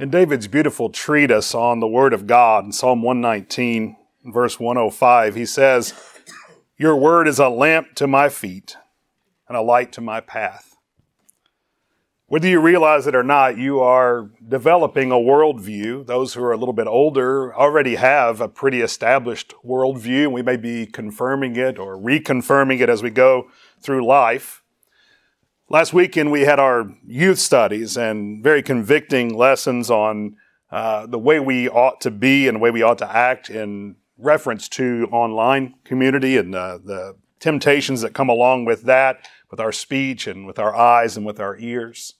In David's beautiful treatise on the Word of God in Psalm 119, verse 105, he says, Your Word is a lamp to my feet and a light to my path. Whether you realize it or not, you are developing a worldview. Those who are a little bit older already have a pretty established worldview. and We may be confirming it or reconfirming it as we go through life. Last weekend, we had our youth studies and very convicting lessons on uh, the way we ought to be and the way we ought to act in reference to online community and uh, the temptations that come along with that, with our speech and with our eyes and with our ears.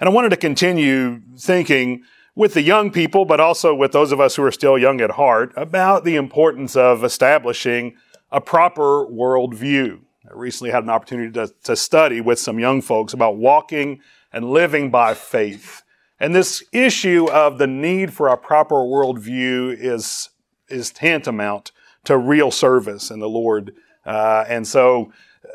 And I wanted to continue thinking with the young people, but also with those of us who are still young at heart, about the importance of establishing a proper worldview. I recently had an opportunity to, to study with some young folks about walking and living by faith. And this issue of the need for a proper worldview is, is tantamount to real service in the Lord. Uh, and so uh,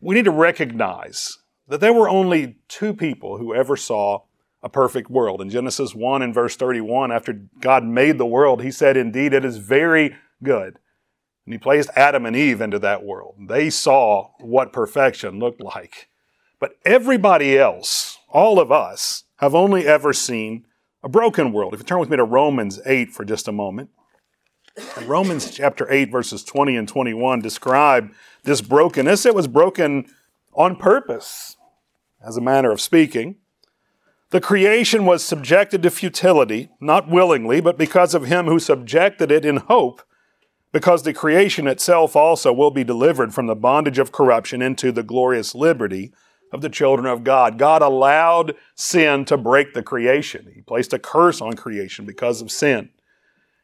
we need to recognize that there were only two people who ever saw a perfect world. In Genesis 1 and verse 31, after God made the world, he said, Indeed, it is very good. And he placed Adam and Eve into that world. They saw what perfection looked like. But everybody else, all of us, have only ever seen a broken world. If you turn with me to Romans 8 for just a moment. Romans chapter 8, verses 20 and 21 describe this brokenness. It was broken on purpose, as a manner of speaking. The creation was subjected to futility, not willingly, but because of him who subjected it in hope because the creation itself also will be delivered from the bondage of corruption into the glorious liberty of the children of God. God allowed sin to break the creation. He placed a curse on creation because of sin.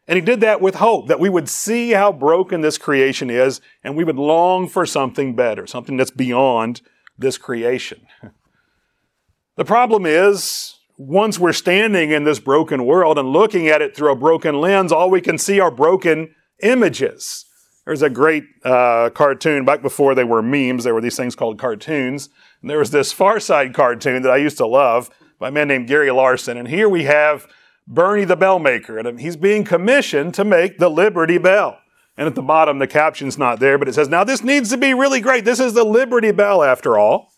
And he did that with hope that we would see how broken this creation is and we would long for something better, something that's beyond this creation. The problem is, once we're standing in this broken world and looking at it through a broken lens, all we can see are broken images. There's a great uh, cartoon back before they were memes. There were these things called cartoons. And there was this Far Side cartoon that I used to love by a man named Gary Larson. And here we have Bernie the Bell Maker, and he's being commissioned to make the Liberty Bell. And at the bottom, the caption's not there, but it says, Now this needs to be really great. This is the Liberty Bell after all.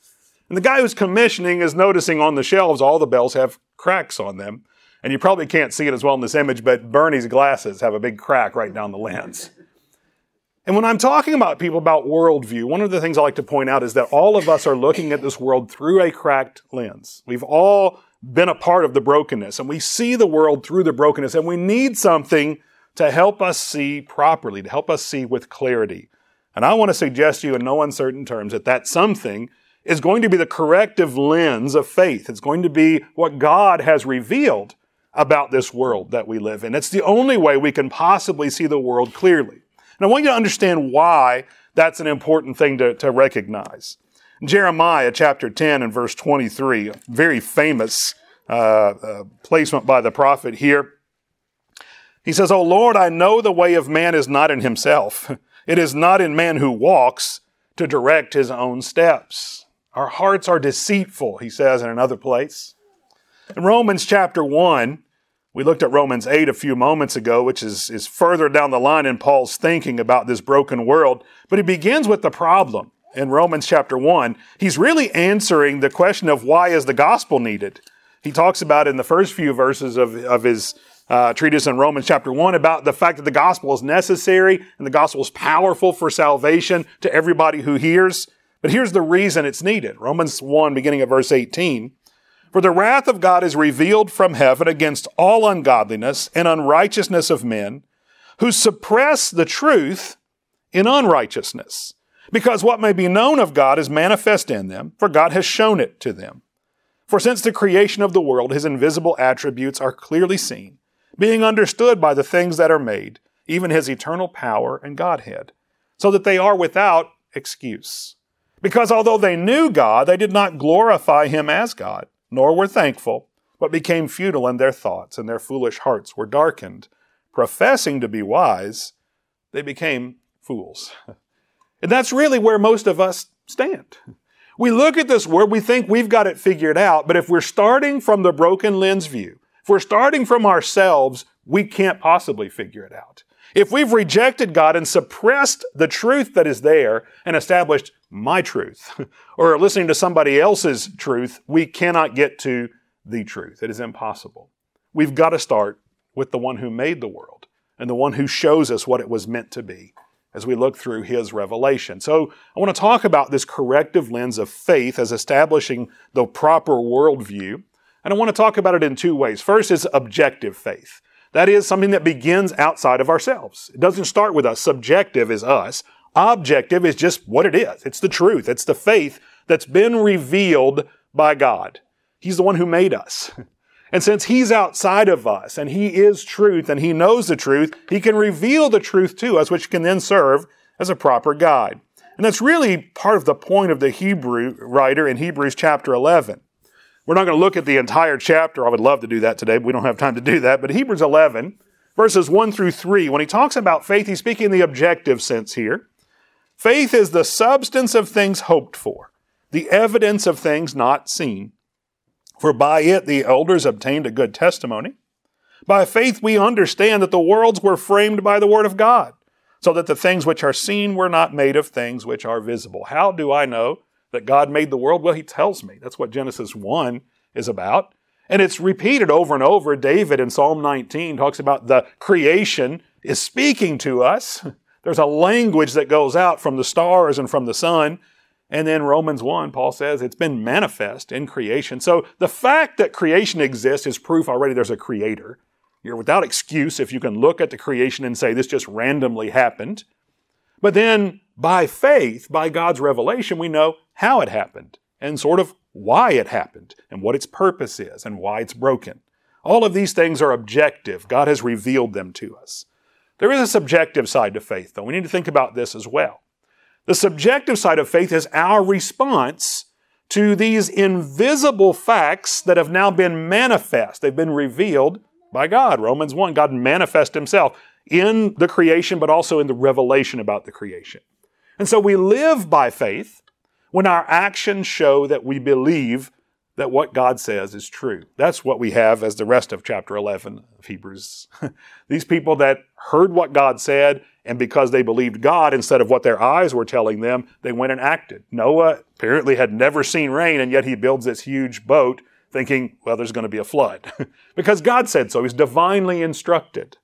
And the guy who's commissioning is noticing on the shelves all the bells have cracks on them. And you probably can't see it as well in this image, but Bernie's glasses have a big crack right down the lens. And when I'm talking about people about worldview, one of the things I like to point out is that all of us are looking at this world through a cracked lens. We've all been a part of the brokenness and we see the world through the brokenness and we need something to help us see properly, to help us see with clarity. And I want to suggest to you in no uncertain terms that that something is going to be the corrective lens of faith. It's going to be what God has revealed about this world that we live in. It's the only way we can possibly see the world clearly. And I want you to understand why that's an important thing to, to recognize. Jeremiah chapter 10 and verse 23, very famous uh, uh, placement by the prophet here. He says, Oh Lord, I know the way of man is not in himself. It is not in man who walks to direct his own steps. Our hearts are deceitful, he says in another place. In Romans chapter 1, we looked at Romans 8 a few moments ago, which is, is further down the line in Paul's thinking about this broken world. But he begins with the problem in Romans chapter 1. He's really answering the question of why is the gospel needed? He talks about in the first few verses of, of his uh, treatise in Romans chapter 1 about the fact that the gospel is necessary and the gospel is powerful for salvation to everybody who hears. But here's the reason it's needed. Romans 1, beginning at verse 18. For the wrath of God is revealed from heaven against all ungodliness and unrighteousness of men who suppress the truth in unrighteousness. Because what may be known of God is manifest in them, for God has shown it to them. For since the creation of the world, his invisible attributes are clearly seen, being understood by the things that are made, even his eternal power and Godhead, so that they are without excuse. Because although they knew God, they did not glorify him as God nor were thankful, but became futile in their thoughts, and their foolish hearts were darkened. Professing to be wise, they became fools. And that's really where most of us stand. We look at this world, we think we've got it figured out, but if we're starting from the broken lens view, If we're starting from ourselves, we can't possibly figure it out. If we've rejected God and suppressed the truth that is there and established my truth, or listening to somebody else's truth, we cannot get to the truth. It is impossible. We've got to start with the one who made the world and the one who shows us what it was meant to be as we look through his revelation. So I want to talk about this corrective lens of faith as establishing the proper worldview. And I want to talk about it in two ways. First is objective faith. That is something that begins outside of ourselves. It doesn't start with us. Subjective is us. Objective is just what it is. It's the truth. It's the faith that's been revealed by God. He's the one who made us. And since He's outside of us and He is truth and He knows the truth, He can reveal the truth to us, which can then serve as a proper guide. And that's really part of the point of the Hebrew writer in Hebrews chapter 11. We're not going to look at the entire chapter. I would love to do that today, but we don't have time to do that. But Hebrews 11, verses 1 through 3, when he talks about faith, he's speaking in the objective sense here. Faith is the substance of things hoped for, the evidence of things not seen. For by it the elders obtained a good testimony. By faith we understand that the worlds were framed by the word of God, so that the things which are seen were not made of things which are visible. How do I know that God made the world? Well, he tells me. That's what Genesis 1 is about. And it's repeated over and over. David in Psalm 19 talks about the creation is speaking to us. There's a language that goes out from the stars and from the sun and then Romans 1, Paul says it's been manifest in creation. So the fact that creation exists is proof already there's a creator. You're without excuse if you can look at the creation and say this just randomly happened. But then by faith, by God's revelation, we know how it happened and sort of why it happened and what its purpose is and why it's broken. All of these things are objective. God has revealed them to us. There is a subjective side to faith, though. We need to think about this as well. The subjective side of faith is our response to these invisible facts that have now been manifest. They've been revealed by God. Romans 1, God manifests himself in the creation, but also in the revelation about the creation. And so we live by faith when our actions show that we believe that what God says is true. That's what we have as the rest of chapter 11 of Hebrews. These people that heard what God said, and because they believed God instead of what their eyes were telling them, they went and acted. Noah apparently had never seen rain, and yet he builds this huge boat thinking, well, there's going to be a flood. because God said so. He's divinely instructed.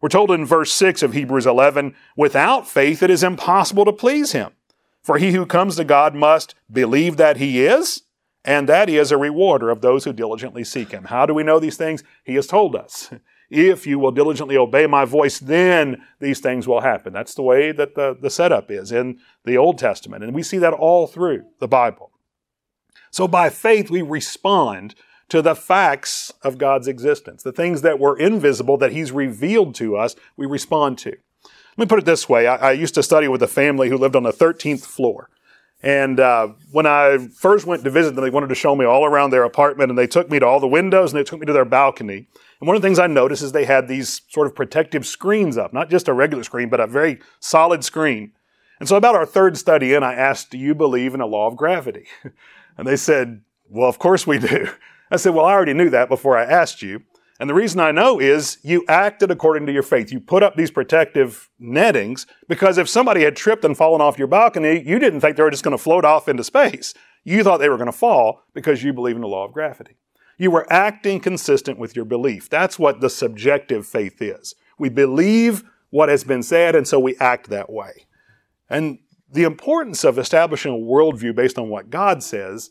We're told in verse 6 of Hebrews 11, without faith it is impossible to please him. For he who comes to God must believe that he is, and that he is a rewarder of those who diligently seek him. How do we know these things? He has told us. If you will diligently obey my voice, then these things will happen. That's the way that the, the setup is in the Old Testament. And we see that all through the Bible. So by faith, we respond to the facts of God's existence. The things that were invisible that He's revealed to us, we respond to. Let me put it this way. I, I used to study with a family who lived on the 13th floor. And uh, when I first went to visit them, they wanted to show me all around their apartment, and they took me to all the windows and they took me to their balcony. And one of the things I noticed is they had these sort of protective screens up, not just a regular screen, but a very solid screen. And so about our third study in, I asked, Do you believe in a law of gravity? And they said, Well, of course we do. I said, Well, I already knew that before I asked you. And the reason I know is you acted according to your faith. You put up these protective nettings because if somebody had tripped and fallen off your balcony, you didn't think they were just going to float off into space. You thought they were going to fall because you believe in the law of gravity. You were acting consistent with your belief. That's what the subjective faith is. We believe what has been said, and so we act that way. And the importance of establishing a worldview based on what God says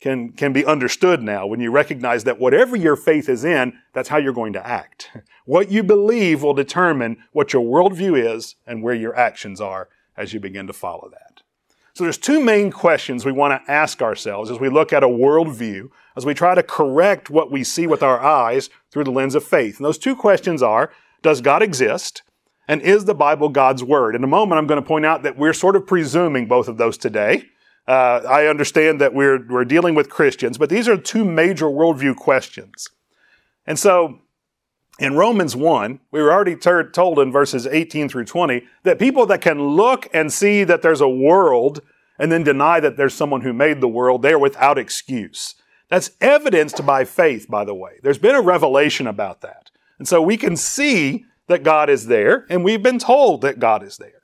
can, can be understood now when you recognize that whatever your faith is in, that's how you're going to act. What you believe will determine what your worldview is and where your actions are as you begin to follow that. So there's two main questions we want to ask ourselves as we look at a worldview, as we try to correct what we see with our eyes through the lens of faith. And those two questions are, does God exist? And is the Bible God's Word? In a moment, I'm going to point out that we're sort of presuming both of those today. Uh, I understand that we're, we're dealing with Christians, but these are two major worldview questions. And so, in Romans 1, we were already ter- told in verses 18 through 20 that people that can look and see that there's a world and then deny that there's someone who made the world, they're without excuse. That's evidenced by faith, by the way. There's been a revelation about that. And so we can see that God is there, and we've been told that God is there.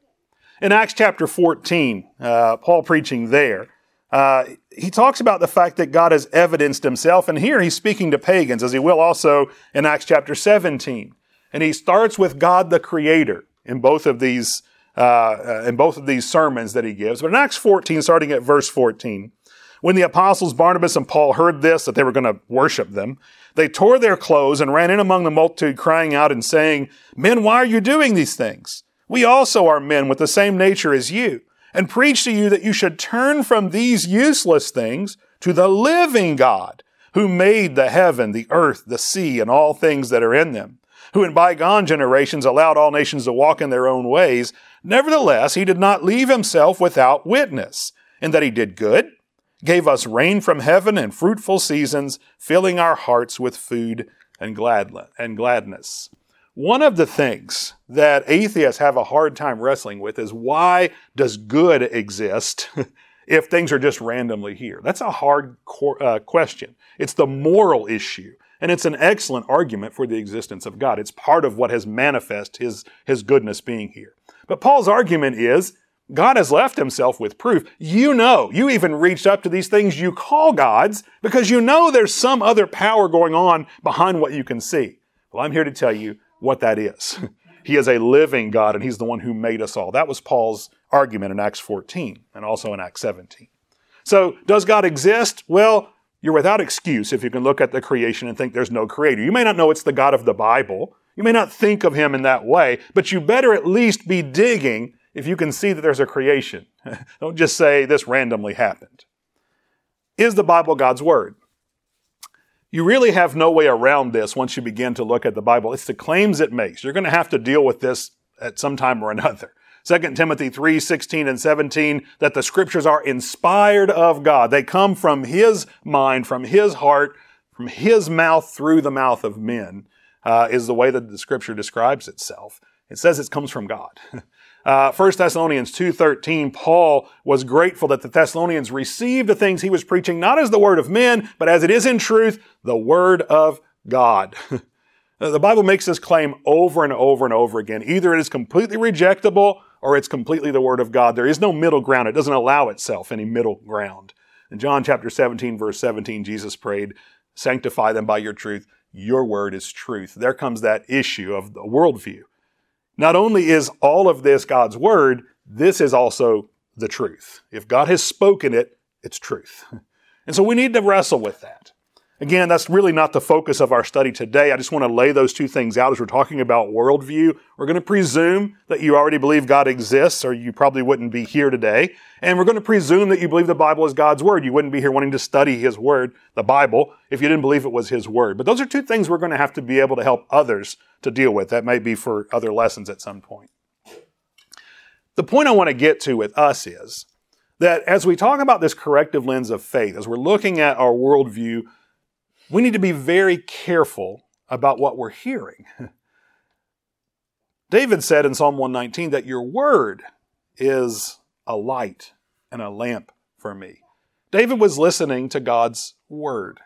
In Acts chapter 14, uh, Paul preaching there, uh, he talks about the fact that God has evidenced himself, and here he's speaking to pagans, as he will also in Acts chapter 17. And he starts with God the Creator in both of these uh, uh in both of these sermons that he gives. But in Acts 14, starting at verse 14, when the apostles Barnabas and Paul heard this, that they were going to worship them, they tore their clothes and ran in among the multitude, crying out and saying, Men, why are you doing these things? We also are men with the same nature as you, and preach to you that you should turn from these useless things to the living God, who made the heaven, the earth, the sea, and all things that are in them, who in bygone generations allowed all nations to walk in their own ways. Nevertheless, he did not leave himself without witness, in that he did good gave us rain from heaven and fruitful seasons, filling our hearts with food and, and gladness. One of the things that atheists have a hard time wrestling with is why does good exist if things are just randomly here? That's a hard uh, question. It's the moral issue. And it's an excellent argument for the existence of God. It's part of what has manifest his, his goodness being here. But Paul's argument is God has left himself with proof. You know, you even reached up to these things you call gods because you know there's some other power going on behind what you can see. Well, I'm here to tell you what that is. he is a living God and he's the one who made us all. That was Paul's argument in Acts 14 and also in Acts 17. So, does God exist? Well, you're without excuse if you can look at the creation and think there's no creator. You may not know it's the God of the Bible. You may not think of him in that way, but you better at least be digging if you can see that there's a creation. Don't just say this randomly happened. Is the Bible God's Word? You really have no way around this once you begin to look at the Bible. It's the claims it makes. You're going to have to deal with this at some time or another. 2 Timothy 3, 16 and 17, that the scriptures are inspired of God. They come from His mind, from His heart, from His mouth through the mouth of men, uh, is the way that the scripture describes itself. It says it comes from God. Uh, 1 Thessalonians 2.13, Paul was grateful that the Thessalonians received the things he was preaching not as the word of men, but as it is in truth, the word of God. the Bible makes this claim over and over and over again. Either it is completely rejectable or it's completely the word of God. There is no middle ground. It doesn't allow itself any middle ground. In John chapter 17, verse 17, Jesus prayed, sanctify them by your truth. Your word is truth. There comes that issue of the worldview. Not only is all of this God's word, this is also the truth. If God has spoken it, it's truth. And so we need to wrestle with that. Again, that's really not the focus of our study today. I just want to lay those two things out as we're talking about worldview. We're going to presume that you already believe God exists, or you probably wouldn't be here today. And we're going to presume that you believe the Bible is God's Word. You wouldn't be here wanting to study His Word, the Bible, if you didn't believe it was His Word. But those are two things we're going to have to be able to help others to deal with. That may be for other lessons at some point. The point I want to get to with us is that as we talk about this corrective lens of faith, as we're looking at our worldview, we need to be very careful about what we're hearing. David said in Psalm 119 that your word is a light and a lamp for me. David was listening to God's word.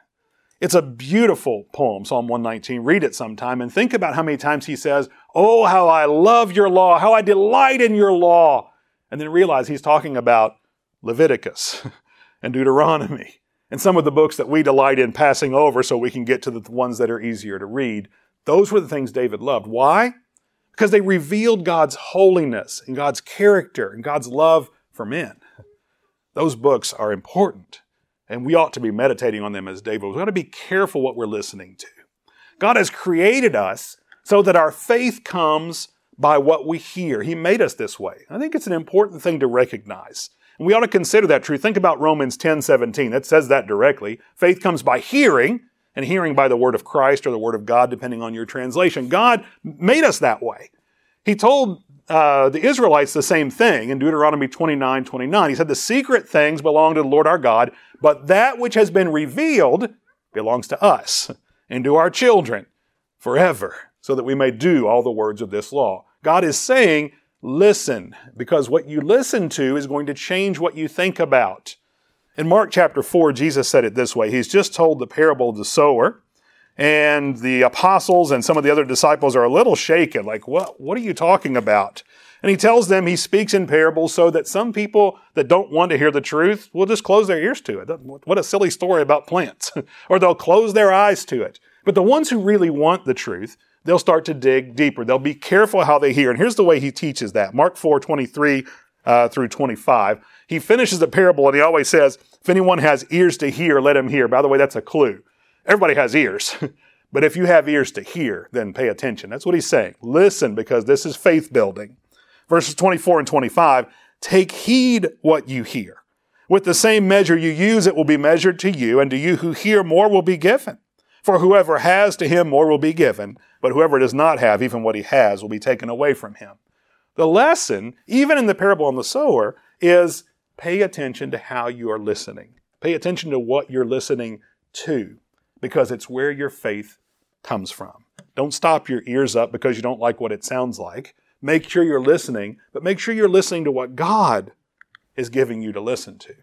It's a beautiful poem, Psalm 119. Read it sometime and think about how many times he says, Oh, how I love your law, how I delight in your law. And then realize he's talking about Leviticus and Deuteronomy and some of the books that we delight in passing over so we can get to the ones that are easier to read. Those were the things David loved. Why? Because they revealed God's holiness and God's character and God's love for men. Those books are important, and we ought to be meditating on them as David. We've got to be careful what we're listening to. God has created us so that our faith comes by what we hear. He made us this way. I think it's an important thing to recognize. And we ought to consider that true. Think about Romans 10 17. That says that directly. Faith comes by hearing, and hearing by the word of Christ or the word of God, depending on your translation. God made us that way. He told uh, the Israelites the same thing in Deuteronomy 29 29. He said, The secret things belong to the Lord our God, but that which has been revealed belongs to us and to our children forever, so that we may do all the words of this law. God is saying, Listen, because what you listen to is going to change what you think about. In Mark chapter 4, Jesus said it this way. He's just told the parable of the sower, and the apostles and some of the other disciples are a little shaken, like, what, what are you talking about? And he tells them he speaks in parables so that some people that don't want to hear the truth will just close their ears to it. What a silly story about plants. or they'll close their eyes to it. But the ones who really want the truth, they'll start to dig deeper. They'll be careful how they hear. And here's the way he teaches that. Mark 4, 23 uh, through 25. He finishes the parable and he always says, if anyone has ears to hear, let him hear. By the way, that's a clue. Everybody has ears. but if you have ears to hear, then pay attention. That's what he's saying. Listen because this is faith building. Verses 24 and 25, take heed what you hear. With the same measure you use, it will be measured to you, and to you who hear, more will be given. For whoever has to him, more will be given, but whoever does not have, even what he has, will be taken away from him. The lesson, even in the parable on the sower, is pay attention to how you are listening. Pay attention to what you're listening to, because it's where your faith comes from. Don't stop your ears up because you don't like what it sounds like. Make sure you're listening, but make sure you're listening to what God is giving you to listen to.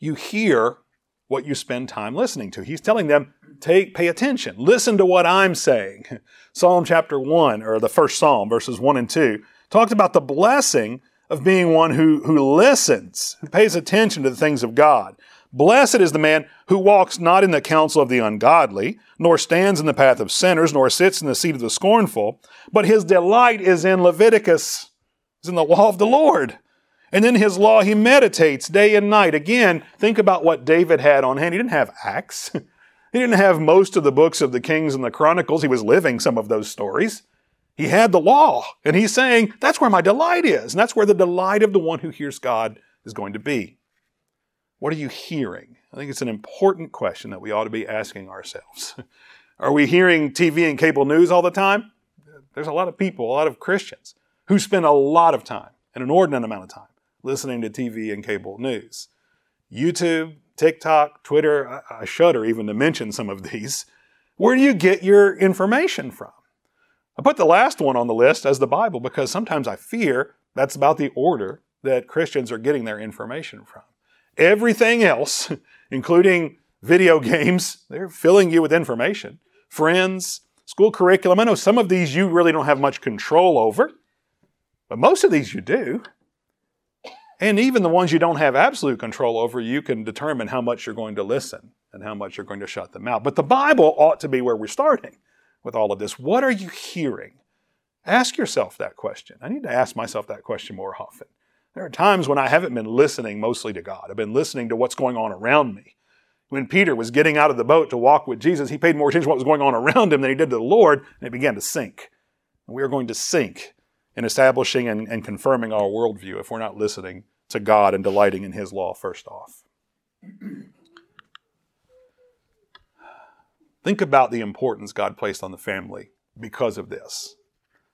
You hear what you spend time listening to. He's telling them, take, pay attention. Listen to what I'm saying. Psalm chapter 1, or the first Psalm, verses 1 and 2, talked about the blessing of being one who, who listens, who pays attention to the things of God. Blessed is the man who walks not in the counsel of the ungodly, nor stands in the path of sinners, nor sits in the seat of the scornful, but his delight is in Leviticus, is in the law of the Lord. And in his law he meditates day and night. Again, think about what David had on hand. He didn't have Acts. He didn't have most of the books of the Kings and the Chronicles. He was living some of those stories. He had the law. And he's saying, that's where my delight is. And that's where the delight of the one who hears God is going to be. What are you hearing? I think it's an important question that we ought to be asking ourselves. Are we hearing TV and cable news all the time? There's a lot of people, a lot of Christians, who spend a lot of time, an inordinate amount of time, listening to TV and cable news. YouTube, TikTok, Twitter, I, I shudder even to mention some of these. Where do you get your information from? I put the last one on the list as the Bible because sometimes I fear that's about the order that Christians are getting their information from. Everything else, including video games, they're filling you with information. Friends, school curriculum. I know some of these you really don't have much control over, but most of these you do. And even the ones you don't have absolute control over, you can determine how much you're going to listen and how much you're going to shut them out. But the Bible ought to be where we're starting with all of this. What are you hearing? Ask yourself that question. I need to ask myself that question more often. There are times when I haven't been listening mostly to God. I've been listening to what's going on around me. When Peter was getting out of the boat to walk with Jesus, he paid more attention to what was going on around him than he did to the Lord, and it began to sink. And we are going to sink in establishing and, and confirming our worldview if we're not listening to God and delighting in His law first off. Think about the importance God placed on the family because of this.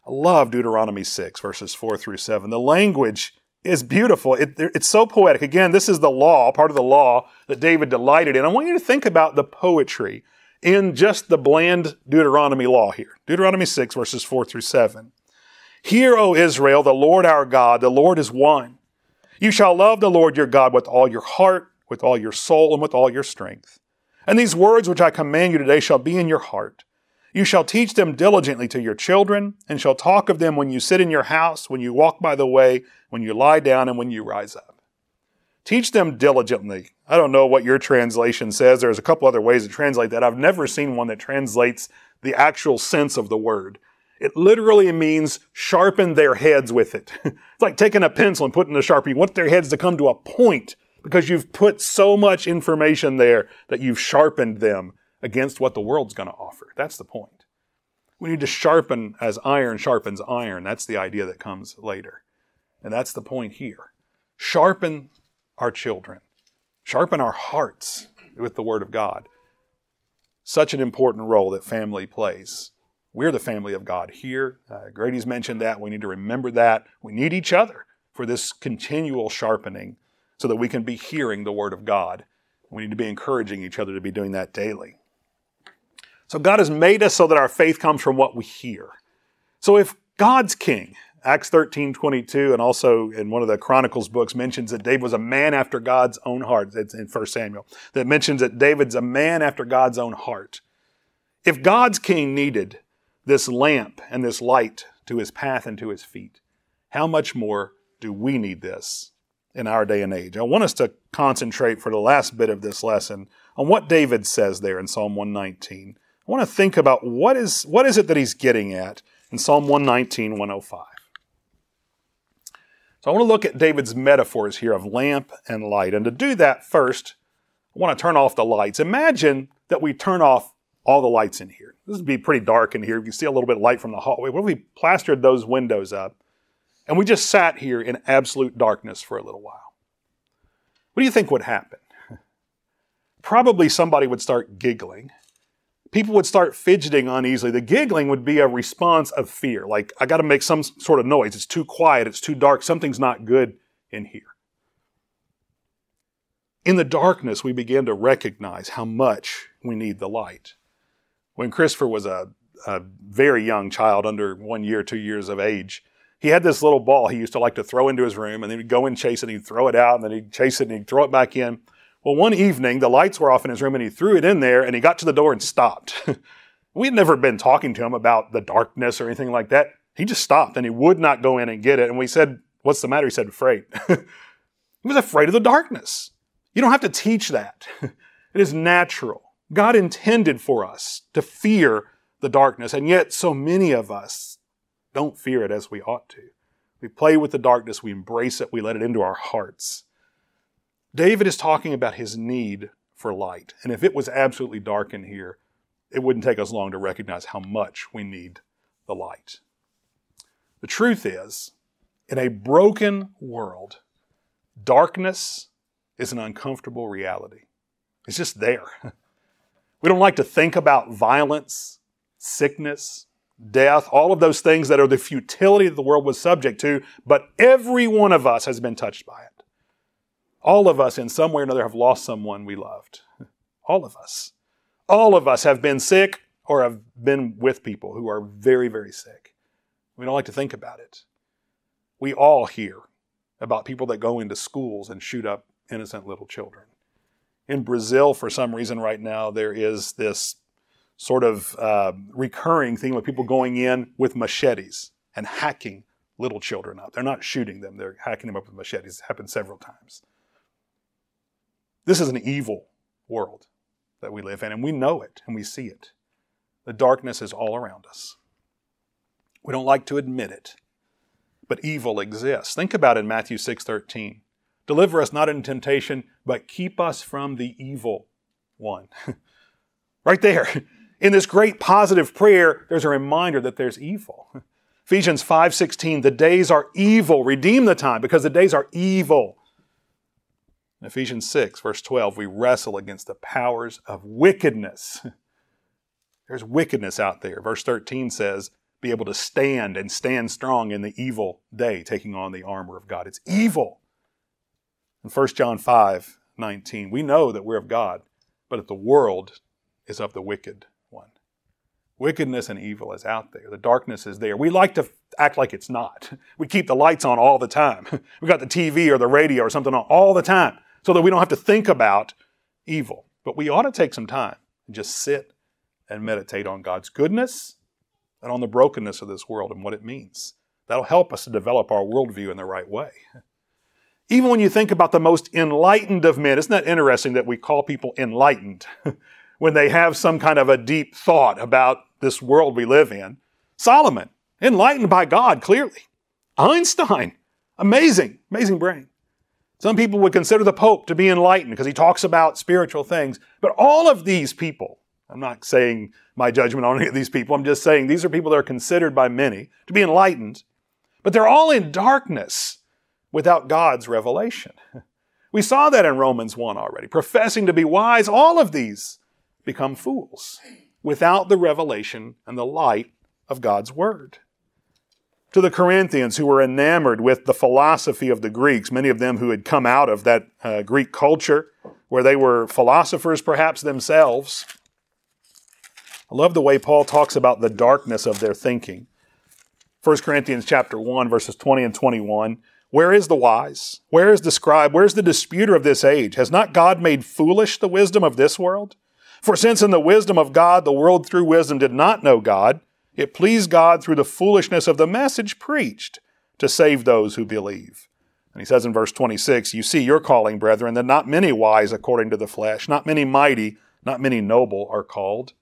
I love Deuteronomy 6, verses 4 through 7. The language is beautiful. It, it's so poetic. Again, this is the law, part of the law that David delighted in. I want you to think about the poetry in just the bland Deuteronomy law here. Deuteronomy 6, verses 4 through 7. Hear, O Israel, the Lord our God, the Lord is one. You shall love the Lord your God with all your heart, with all your soul, and with all your strength. And these words which I command you today shall be in your heart. You shall teach them diligently to your children, and shall talk of them when you sit in your house, when you walk by the way, when you lie down, and when you rise up. Teach them diligently. I don't know what your translation says. There's a couple other ways to translate that. I've never seen one that translates the actual sense of the word. It literally means sharpen their heads with it. it's like taking a pencil and putting a sharpie. You want their heads to come to a point because you've put so much information there that you've sharpened them against what the world's going to offer. That's the point. We need to sharpen as iron sharpens iron. That's the idea that comes later. And that's the point here. Sharpen our children. Sharpen our hearts with the Word of God. Such an important role that family plays we're the family of God here. Uh, Grady's mentioned that. We need to remember that. We need each other for this continual sharpening so that we can be hearing the Word of God. We need to be encouraging each other to be doing that daily. So God has made us so that our faith comes from what we hear. So if God's king. Acts 13, 22, and also in one of the Chronicles books mentions that David was a man after God's own heart. It's in 1 Samuel. That mentions that David's a man after God's own heart. If God's king needed this lamp and this light to his path and to his feet, how much more do we need this in our day and age? I want us to concentrate for the last bit of this lesson on what David says there in Psalm 119. I want to think about what is, what is it that he's getting at in Psalm 119, 105. So I want to look at David's metaphors here of lamp and light. And to do that first, I want to turn off the lights. Imagine that we turn off all the lights in here. This would be pretty dark in here. You can see a little bit of light from the hallway. What if we plastered those windows up and we just sat here in absolute darkness for a little while? What do you think would happen? Probably somebody would start giggling people would start fidgeting uneasily. The giggling would be a response of fear. Like, I got to make some sort of noise. It's too quiet. It's too dark. Something's not good in here. In the darkness, we begin to recognize how much we need the light. When Christopher was a, a very young child, under one year, two years of age, he had this little ball he used to like to throw into his room, and then he'd go and chase it, and he'd throw it out, and then he'd chase it, and he'd throw it back in. Well, one evening, the lights were off in his room and he threw it in there and he got to the door and stopped. we had never been talking to him about the darkness or anything like that. He just stopped and he would not go in and get it. And we said, What's the matter? He said, Afraid. he was afraid of the darkness. You don't have to teach that. it is natural. God intended for us to fear the darkness, and yet so many of us don't fear it as we ought to. We play with the darkness, we embrace it, we let it into our hearts. David is talking about his need for light. And if it was absolutely dark in here, it wouldn't take us long to recognize how much we need the light. The truth is, in a broken world, darkness is an uncomfortable reality. It's just there. We don't like to think about violence, sickness, death, all of those things that are the futility that the world was subject to, but every one of us has been touched by it. All of us, in some way or another, have lost someone we loved. All of us. All of us have been sick or have been with people who are very, very sick. We don't like to think about it. We all hear about people that go into schools and shoot up innocent little children. In Brazil, for some reason, right now, there is this sort of uh, recurring thing with people going in with machetes and hacking little children up. They're not shooting them, they're hacking them up with machetes. It's happened several times. This is an evil world that we live in, and we know it and we see it. The darkness is all around us. We don't like to admit it, but evil exists. Think about it in Matthew 6:13. Deliver us not in temptation, but keep us from the evil one. right there. In this great positive prayer, there's a reminder that there's evil. Ephesians 5:16, the days are evil. Redeem the time because the days are evil. In Ephesians 6, verse 12, we wrestle against the powers of wickedness. There's wickedness out there. Verse 13 says, be able to stand and stand strong in the evil day, taking on the armor of God. It's evil. In 1 John 5, 19, we know that we're of God, but that the world is of the wicked one. Wickedness and evil is out there. The darkness is there. We like to act like it's not. We keep the lights on all the time. We got the TV or the radio or something on all the time so that we don't have to think about evil. But we ought to take some time and just sit and meditate on God's goodness and on the brokenness of this world and what it means. That'll help us to develop our worldview in the right way. Even when you think about the most enlightened of men, isn't that interesting that we call people enlightened when they have some kind of a deep thought about this world we live in? Solomon, enlightened by God, clearly. Einstein, amazing, amazing brain. Some people would consider the Pope to be enlightened because he talks about spiritual things. But all of these people, I'm not saying my judgment on any of these people, I'm just saying these are people that are considered by many to be enlightened, but they're all in darkness without God's revelation. We saw that in Romans 1 already. Professing to be wise, all of these become fools without the revelation and the light of God's Word to the Corinthians who were enamored with the philosophy of the Greeks, many of them who had come out of that uh, Greek culture where they were philosophers perhaps themselves. I love the way Paul talks about the darkness of their thinking. 1 Corinthians chapter 1, verses 20 and 21. Where is the wise? Where is the scribe? Where is the disputer of this age? Has not God made foolish the wisdom of this world? For since in the wisdom of God, the world through wisdom did not know God, it pleased God through the foolishness of the message preached to save those who believe. And he says in verse 26, You see your calling, brethren, that not many wise according to the flesh, not many mighty, not many noble are called.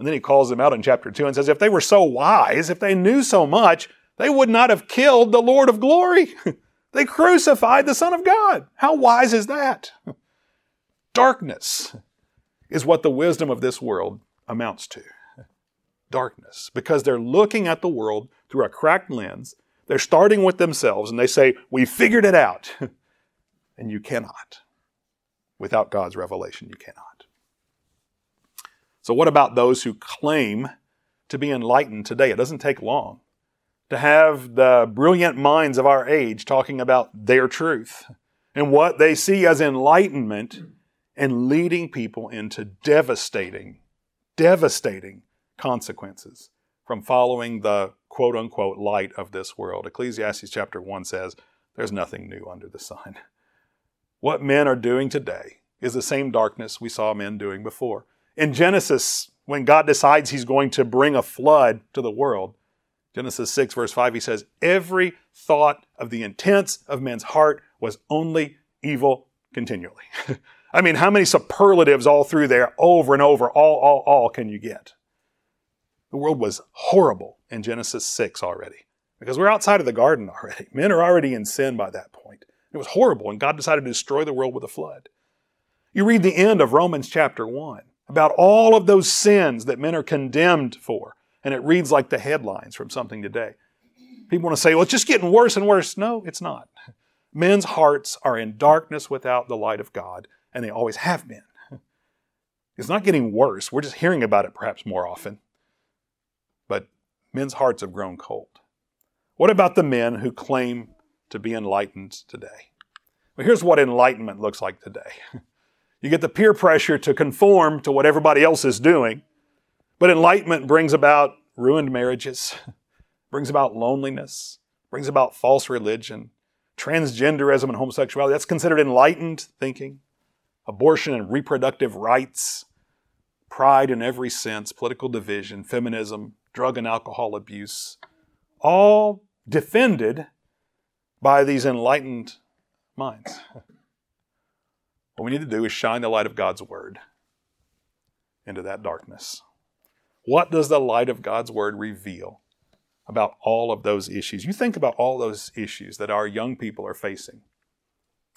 And then he calls them out in chapter 2 and says, If they were so wise, if they knew so much, they would not have killed the Lord of glory. they crucified the Son of God. How wise is that? Darkness is what the wisdom of this world amounts to. Darkness. Because they're looking at the world through a cracked lens. They're starting with themselves and they say, We figured it out. and you cannot. Without God's revelation, you cannot. So, what about those who claim to be enlightened today? It doesn't take long to have the brilliant minds of our age talking about their truth and what they see as enlightenment and leading people into devastating, devastating consequences from following the quote unquote light of this world. Ecclesiastes chapter 1 says, There's nothing new under the sun. What men are doing today is the same darkness we saw men doing before. In Genesis, when God decides he's going to bring a flood to the world, Genesis 6, verse 5, he says, Every thought of the intents of men's heart was only evil continually. I mean, how many superlatives all through there, over and over, all, all, all can you get? The world was horrible in Genesis 6 already because we're outside of the garden already. Men are already in sin by that point. It was horrible, and God decided to destroy the world with a flood. You read the end of Romans chapter 1 about all of those sins that men are condemned for. And it reads like the headlines from something today. People want to say, well, it's just getting worse and worse. No, it's not. Men's hearts are in darkness without the light of God, and they always have been. It's not getting worse. We're just hearing about it perhaps more often. But men's hearts have grown cold. What about the men who claim to be enlightened today? Well, here's what enlightenment looks like today. You get the peer pressure to conform to what everybody else is doing. But enlightenment brings about ruined marriages, brings about loneliness, brings about false religion, transgenderism and homosexuality. That's considered enlightened thinking. Abortion and reproductive rights, pride in every sense, political division, feminism, drug and alcohol abuse, all defended by these enlightened minds. What we need to do is shine the light of God's Word into that darkness. What does the light of God's Word reveal about all of those issues? You think about all those issues that our young people are facing.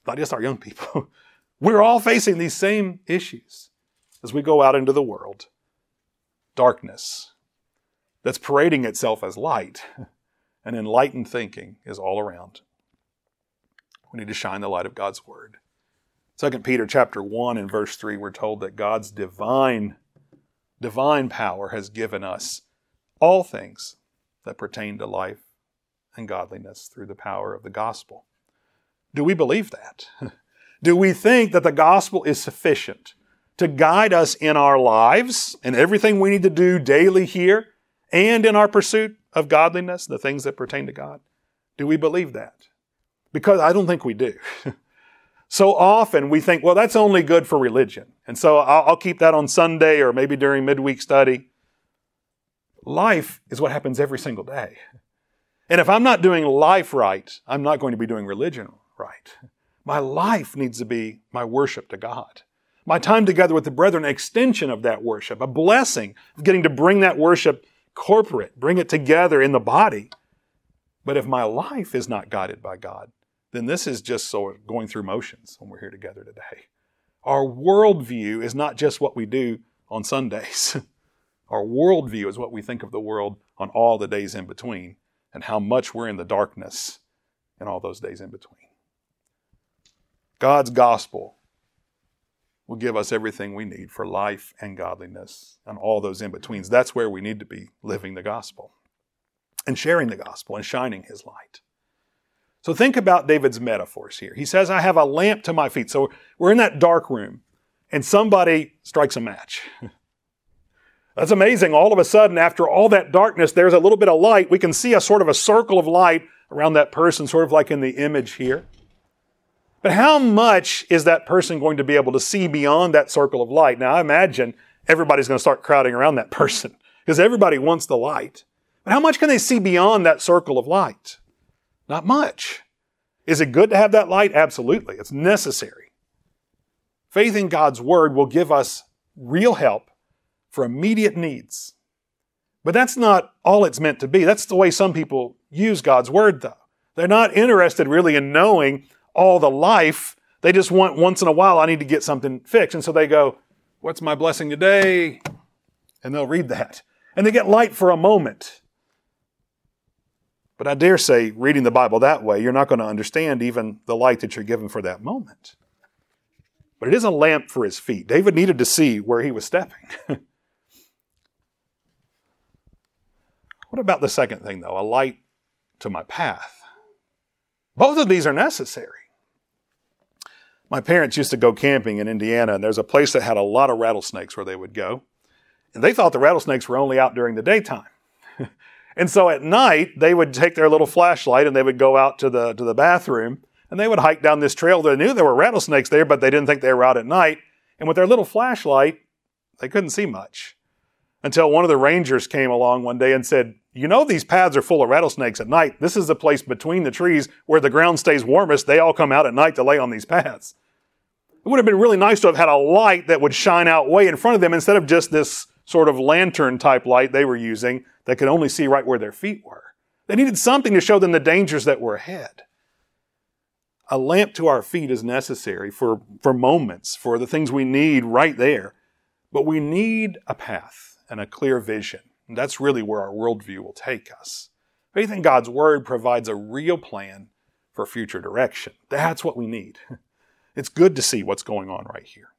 Not just our young people. We're all facing these same issues as we go out into the world. Darkness that's parading itself as light, and enlightened thinking is all around. We need to shine the light of God's Word. 2 Peter chapter 1 and verse 3, we're told that God's divine, divine power has given us all things that pertain to life and godliness through the power of the gospel. Do we believe that? Do we think that the gospel is sufficient to guide us in our lives and everything we need to do daily here and in our pursuit of godliness, the things that pertain to God? Do we believe that? Because I don't think we do. So often we think, well, that's only good for religion. And so I'll, I'll keep that on Sunday or maybe during midweek study. Life is what happens every single day. And if I'm not doing life right, I'm not going to be doing religion right. My life needs to be my worship to God. My time together with the brethren, an extension of that worship, a blessing of getting to bring that worship corporate, bring it together in the body. But if my life is not guided by God, then this is just so going through motions when we're here together today. Our worldview is not just what we do on Sundays. Our worldview is what we think of the world on all the days in between and how much we're in the darkness in all those days in between. God's gospel will give us everything we need for life and godliness and all those in betweens. That's where we need to be living the gospel and sharing the gospel and shining his light. So think about David's metaphors here. He says, I have a lamp to my feet. So we're in that dark room and somebody strikes a match. That's amazing. All of a sudden, after all that darkness, there's a little bit of light. We can see a sort of a circle of light around that person, sort of like in the image here. But how much is that person going to be able to see beyond that circle of light? Now, I imagine everybody's going to start crowding around that person because everybody wants the light. But how much can they see beyond that circle of light? Not much. Is it good to have that light? Absolutely. It's necessary. Faith in God's Word will give us real help for immediate needs. But that's not all it's meant to be. That's the way some people use God's word, though. They're not interested really in knowing all the life. They just want once in a while, I need to get something fixed. And so they go, What's my blessing today? And they'll read that. And they get light for a moment. But I dare say, reading the Bible that way, you're not going to understand even the light that you're given for that moment. But it is a lamp for his feet. David needed to see where he was stepping. What about the second thing, though? A light to my path. Both of these are necessary. My parents used to go camping in Indiana, and there's a place that had a lot of rattlesnakes where they would go. And they thought the rattlesnakes were only out during the daytime. and so at night, they would take their little flashlight and they would go out to the, to the bathroom and they would hike down this trail. They knew there were rattlesnakes there, but they didn't think they were out at night. And with their little flashlight, they couldn't see much until one of the rangers came along one day and said, You know, these paths are full of rattlesnakes at night. This is the place between the trees where the ground stays warmest. They all come out at night to lay on these paths. It would have been really nice to have had a light that would shine out way in front of them instead of just this sort of lantern type light they were using that could only see right where their feet were. They needed something to show them the dangers that were ahead. A lamp to our feet is necessary for, for moments, for the things we need right there. But we need a path and a clear vision. And that's really where our worldview will take us. Faith in God's Word provides a real plan for future direction. That's what we need. It's good to see what's going on right here.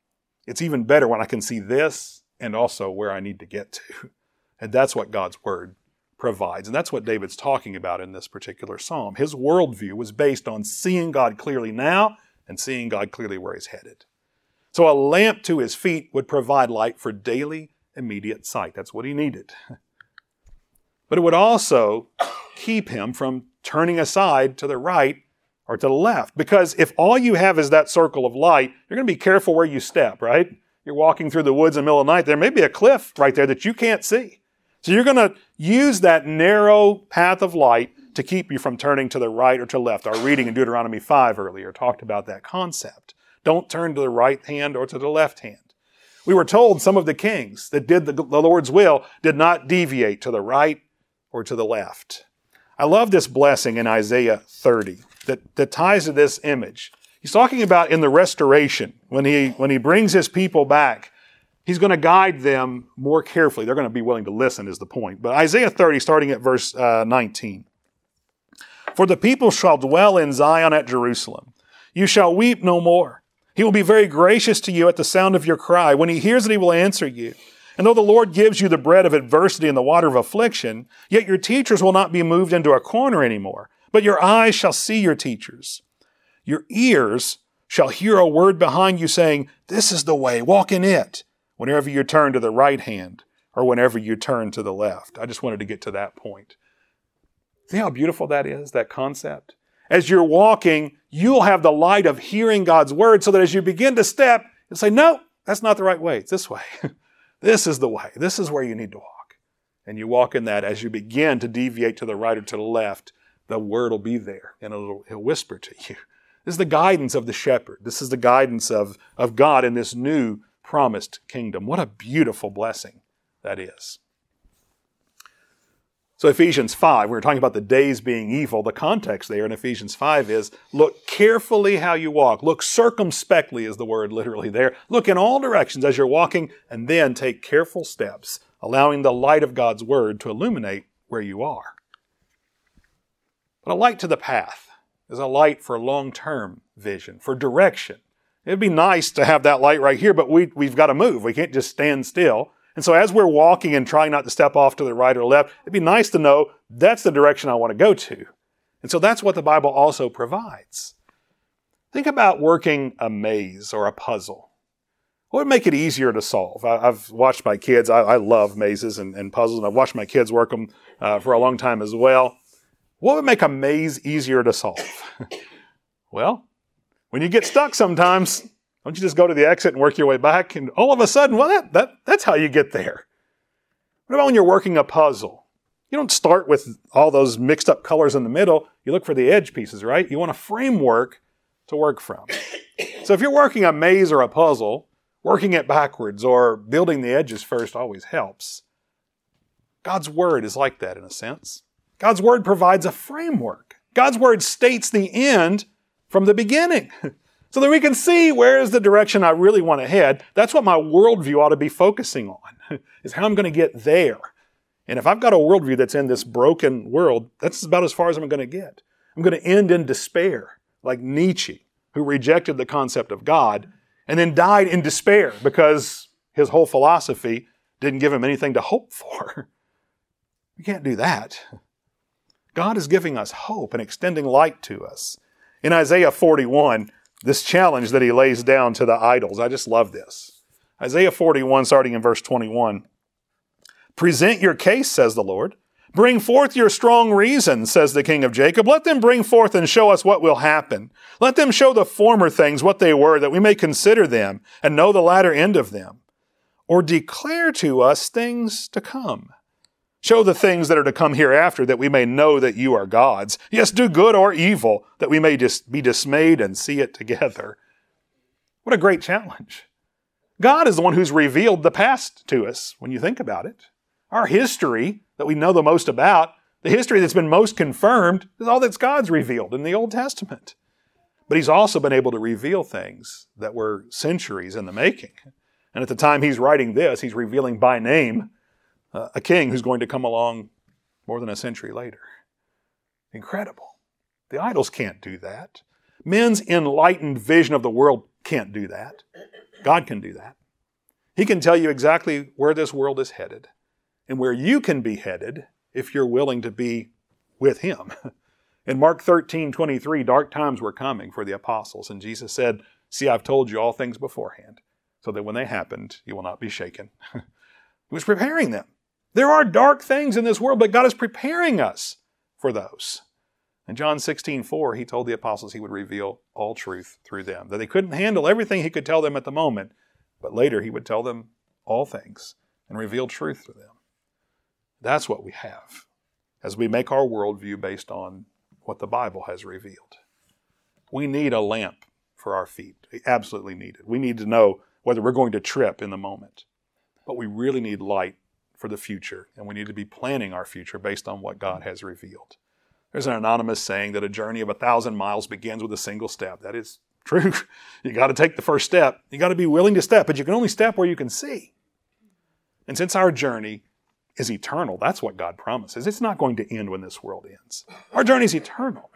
It's even better when I can see this and also where I need to get to. And that's what God's Word provides. And that's what David's talking about in this particular psalm. His worldview was based on seeing God clearly now and seeing God clearly where he's headed. So a lamp to his feet would provide light for daily immediate sight. That's what he needed. But it would also keep him from turning aside to the right or to the left. Because if all you have is that circle of light, you're going to be careful where you step, right? You're walking through the woods in the middle of the night, there may be a cliff right there that you can't see. So you're going to use that narrow path of light to keep you from turning to the right or to left. Our reading in Deuteronomy 5 earlier talked about that concept. Don't turn to the right hand or to the left hand. We were told some of the kings that did the, Lord's will did not deviate to the right or to the left. I love this blessing in Isaiah 30 that, that ties to this image. He's talking about in the restoration, when he, when he brings his people back, he's going to guide them more carefully. They're going to be willing to listen, is the point. But Isaiah 30, starting at verse uh, 19. For the people shall dwell in Zion at Jerusalem. You shall weep no more. He will be very gracious to you at the sound of your cry. When he hears it, he will answer you. And though the Lord gives you the bread of adversity and the water of affliction, yet your teachers will not be moved into a corner anymore, but your eyes shall see your teachers. Your ears shall hear a word behind you saying, This is the way, walk in it, whenever you turn to the right hand or whenever you turn to the left. I just wanted to get to that point. See how beautiful that is, that concept? as you're walking, you'll have the light of hearing God's word so that as you begin to step, you'll say, No, that's not the right way. It's this way. this is the way. This is where you need to walk. And you walk in that as you begin to deviate to the right or to the left, the word will be there and it'll, it'll whisper to you. This is the guidance of the shepherd. This is the guidance of, of God in this new promised kingdom. What a beautiful blessing that is. So, Ephesians 5, we were talking about the days being evil. The context there in Ephesians 5 is look carefully how you walk. Look circumspectly, is the word literally there. Look in all directions as you're walking, and then take careful steps, allowing the light of God's word to illuminate where you are. But a light to the path is a light for long term vision, for direction. It'd be nice to have that light right here, but we, we've got to move. We can't just stand still. And so as we're walking and trying not to step off to the right or left, it'd be nice to know that's the direction I want to go to. And so that's what the Bible also provides. Think about working a maze or a puzzle. What would make it easier to solve? I, have watched my kids. I, I love mazes and, and, puzzles, and I've watched my kids work them uh, for a long time as well. What would make a maze easier to solve? well, when you get stuck sometimes, don't you just go to the exit and work your way back? And all of a sudden, well, that, that, that's how you get there. What about when you're working a puzzle? You don't start with all those mixed up colors in the middle. You look for the edge pieces, right? You want a framework to work from. So if you're working a maze or a puzzle, working it backwards or building the edges first always helps. God's Word is like that in a sense. God's Word provides a framework. God's Word states the end from the beginning. so that we can see where is the direction I really want to head. That's what my worldview ought to be focusing on, is how I'm going to get there. And if I've got a worldview that's in this broken world, that's about as far as I'm going to get. I'm going to end in despair, like Nietzsche, who rejected the concept of God and then died in despair because his whole philosophy didn't give him anything to hope for. You can't do that. God is giving us hope and extending light to us. In Isaiah 41, this challenge that he lays down to the idols, I just love this. Isaiah 41, starting in verse 21. Present your case, says the Lord. Bring forth your strong reason, says the king of Jacob. Let them bring forth and show us what will happen. Let them show the former things what they were, that we may consider them and know the latter end of them. Or declare to us things to come. Show the things that are to come hereafter, that we may know that you are gods. Yes, do good or evil, that we may just be dismayed and see it together. What a great challenge. God is the one who's revealed the past to us when you think about it. Our history that we know the most about, the history that's been most confirmed, is all that God's revealed in the Old Testament. But He's also been able to reveal things that were centuries in the making. And at the time He's writing this, He's revealing by name uh, a king who's going to come along more than a century later. Incredible. The idols can't do that. Men's enlightened vision of the world can't do that. God can do that. He can tell you exactly where this world is headed and where you can be headed if you're willing to be with Him. In Mark 13, 23, dark times were coming for the apostles, and Jesus said, See, I've told you all things beforehand, so that when they happened, you will not be shaken. he was preparing them. There are dark things in this world, but God is preparing us for those. In John 16, 4, he told the apostles he would reveal all truth through them, that they couldn't handle everything he could tell them at the moment, but later he would tell them all things and reveal truth to them. That's what we have as we make our worldview based on what the Bible has revealed. We need a lamp for our feet. We absolutely need it. We need to know whether we're going to trip in the moment. But we really need light for the future, and we need to be planning our future based on what God has revealed. There's an anonymous saying that a journey of a thousand miles begins with a single step. That is true. you got to take the first step. You got to be willing to step, but you can only step where you can see. And since our journey is eternal. That's what God promises. It's not going to end when this world ends. Our journey is eternal.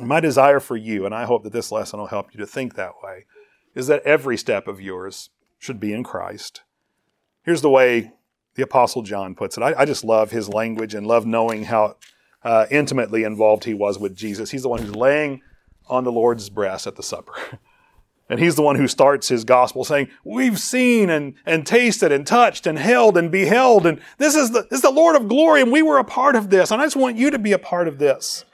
My desire for you, and I hope that this lesson will help you to think that way, is that every step of yours should be in Christ. Here's the way the Apostle John puts it. I, I just love his language and love knowing how uh, intimately involved he was with Jesus. He's the one who's laying on the Lord's breast at the supper. And he's the one who starts his gospel saying, We've seen and, and tasted and touched and held and beheld. And this is, the, this is the Lord of glory, and we were a part of this. And I just want you to be a part of this.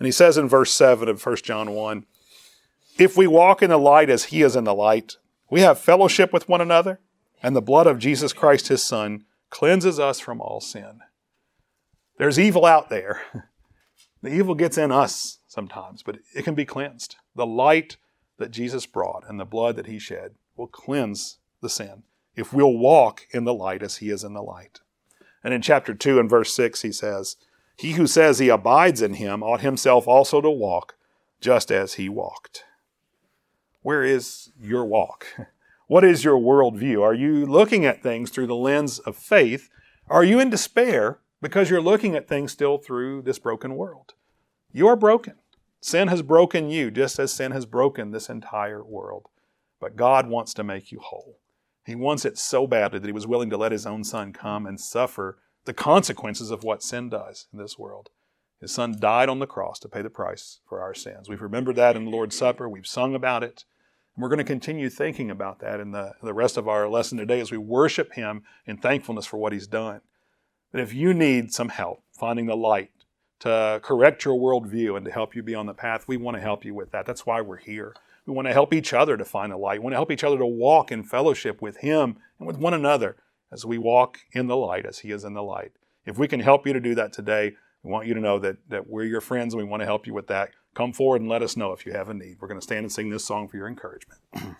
And he says in verse 7 of 1 John 1 If we walk in the light as he is in the light, we have fellowship with one another, and the blood of Jesus Christ his Son cleanses us from all sin. There's evil out there. The evil gets in us sometimes, but it can be cleansed. The light that Jesus brought and the blood that he shed will cleanse the sin if we'll walk in the light as he is in the light. And in chapter 2 and verse 6, he says, He who says he abides in him ought himself also to walk just as he walked. Where is your walk? What is your worldview? Are you looking at things through the lens of faith? Are you in despair because you're looking at things still through this broken world? You are broken. Sin has broken you just as sin has broken this entire world. But God wants to make you whole. He wants it so badly that He was willing to let His own Son come and suffer the consequences of what sin does in this world. His Son died on the cross to pay the price for our sins. We've remembered that in the Lord's Supper. We've sung about it. And we're going to continue thinking about that in the, the rest of our lesson today as we worship Him in thankfulness for what He's done. But if you need some help finding the light to correct your worldview and to help you be on the path, we want to help you with that. That's why we're here. We want to help each other to find the light. We want to help each other to walk in fellowship with Him and with one another as we walk in the light as He is in the light. If we can help you to do that today, we want you to know that, that we're your friends and we want to help you with that. Come forward and let us know if you have a need. We're going to stand and sing this song for your encouragement.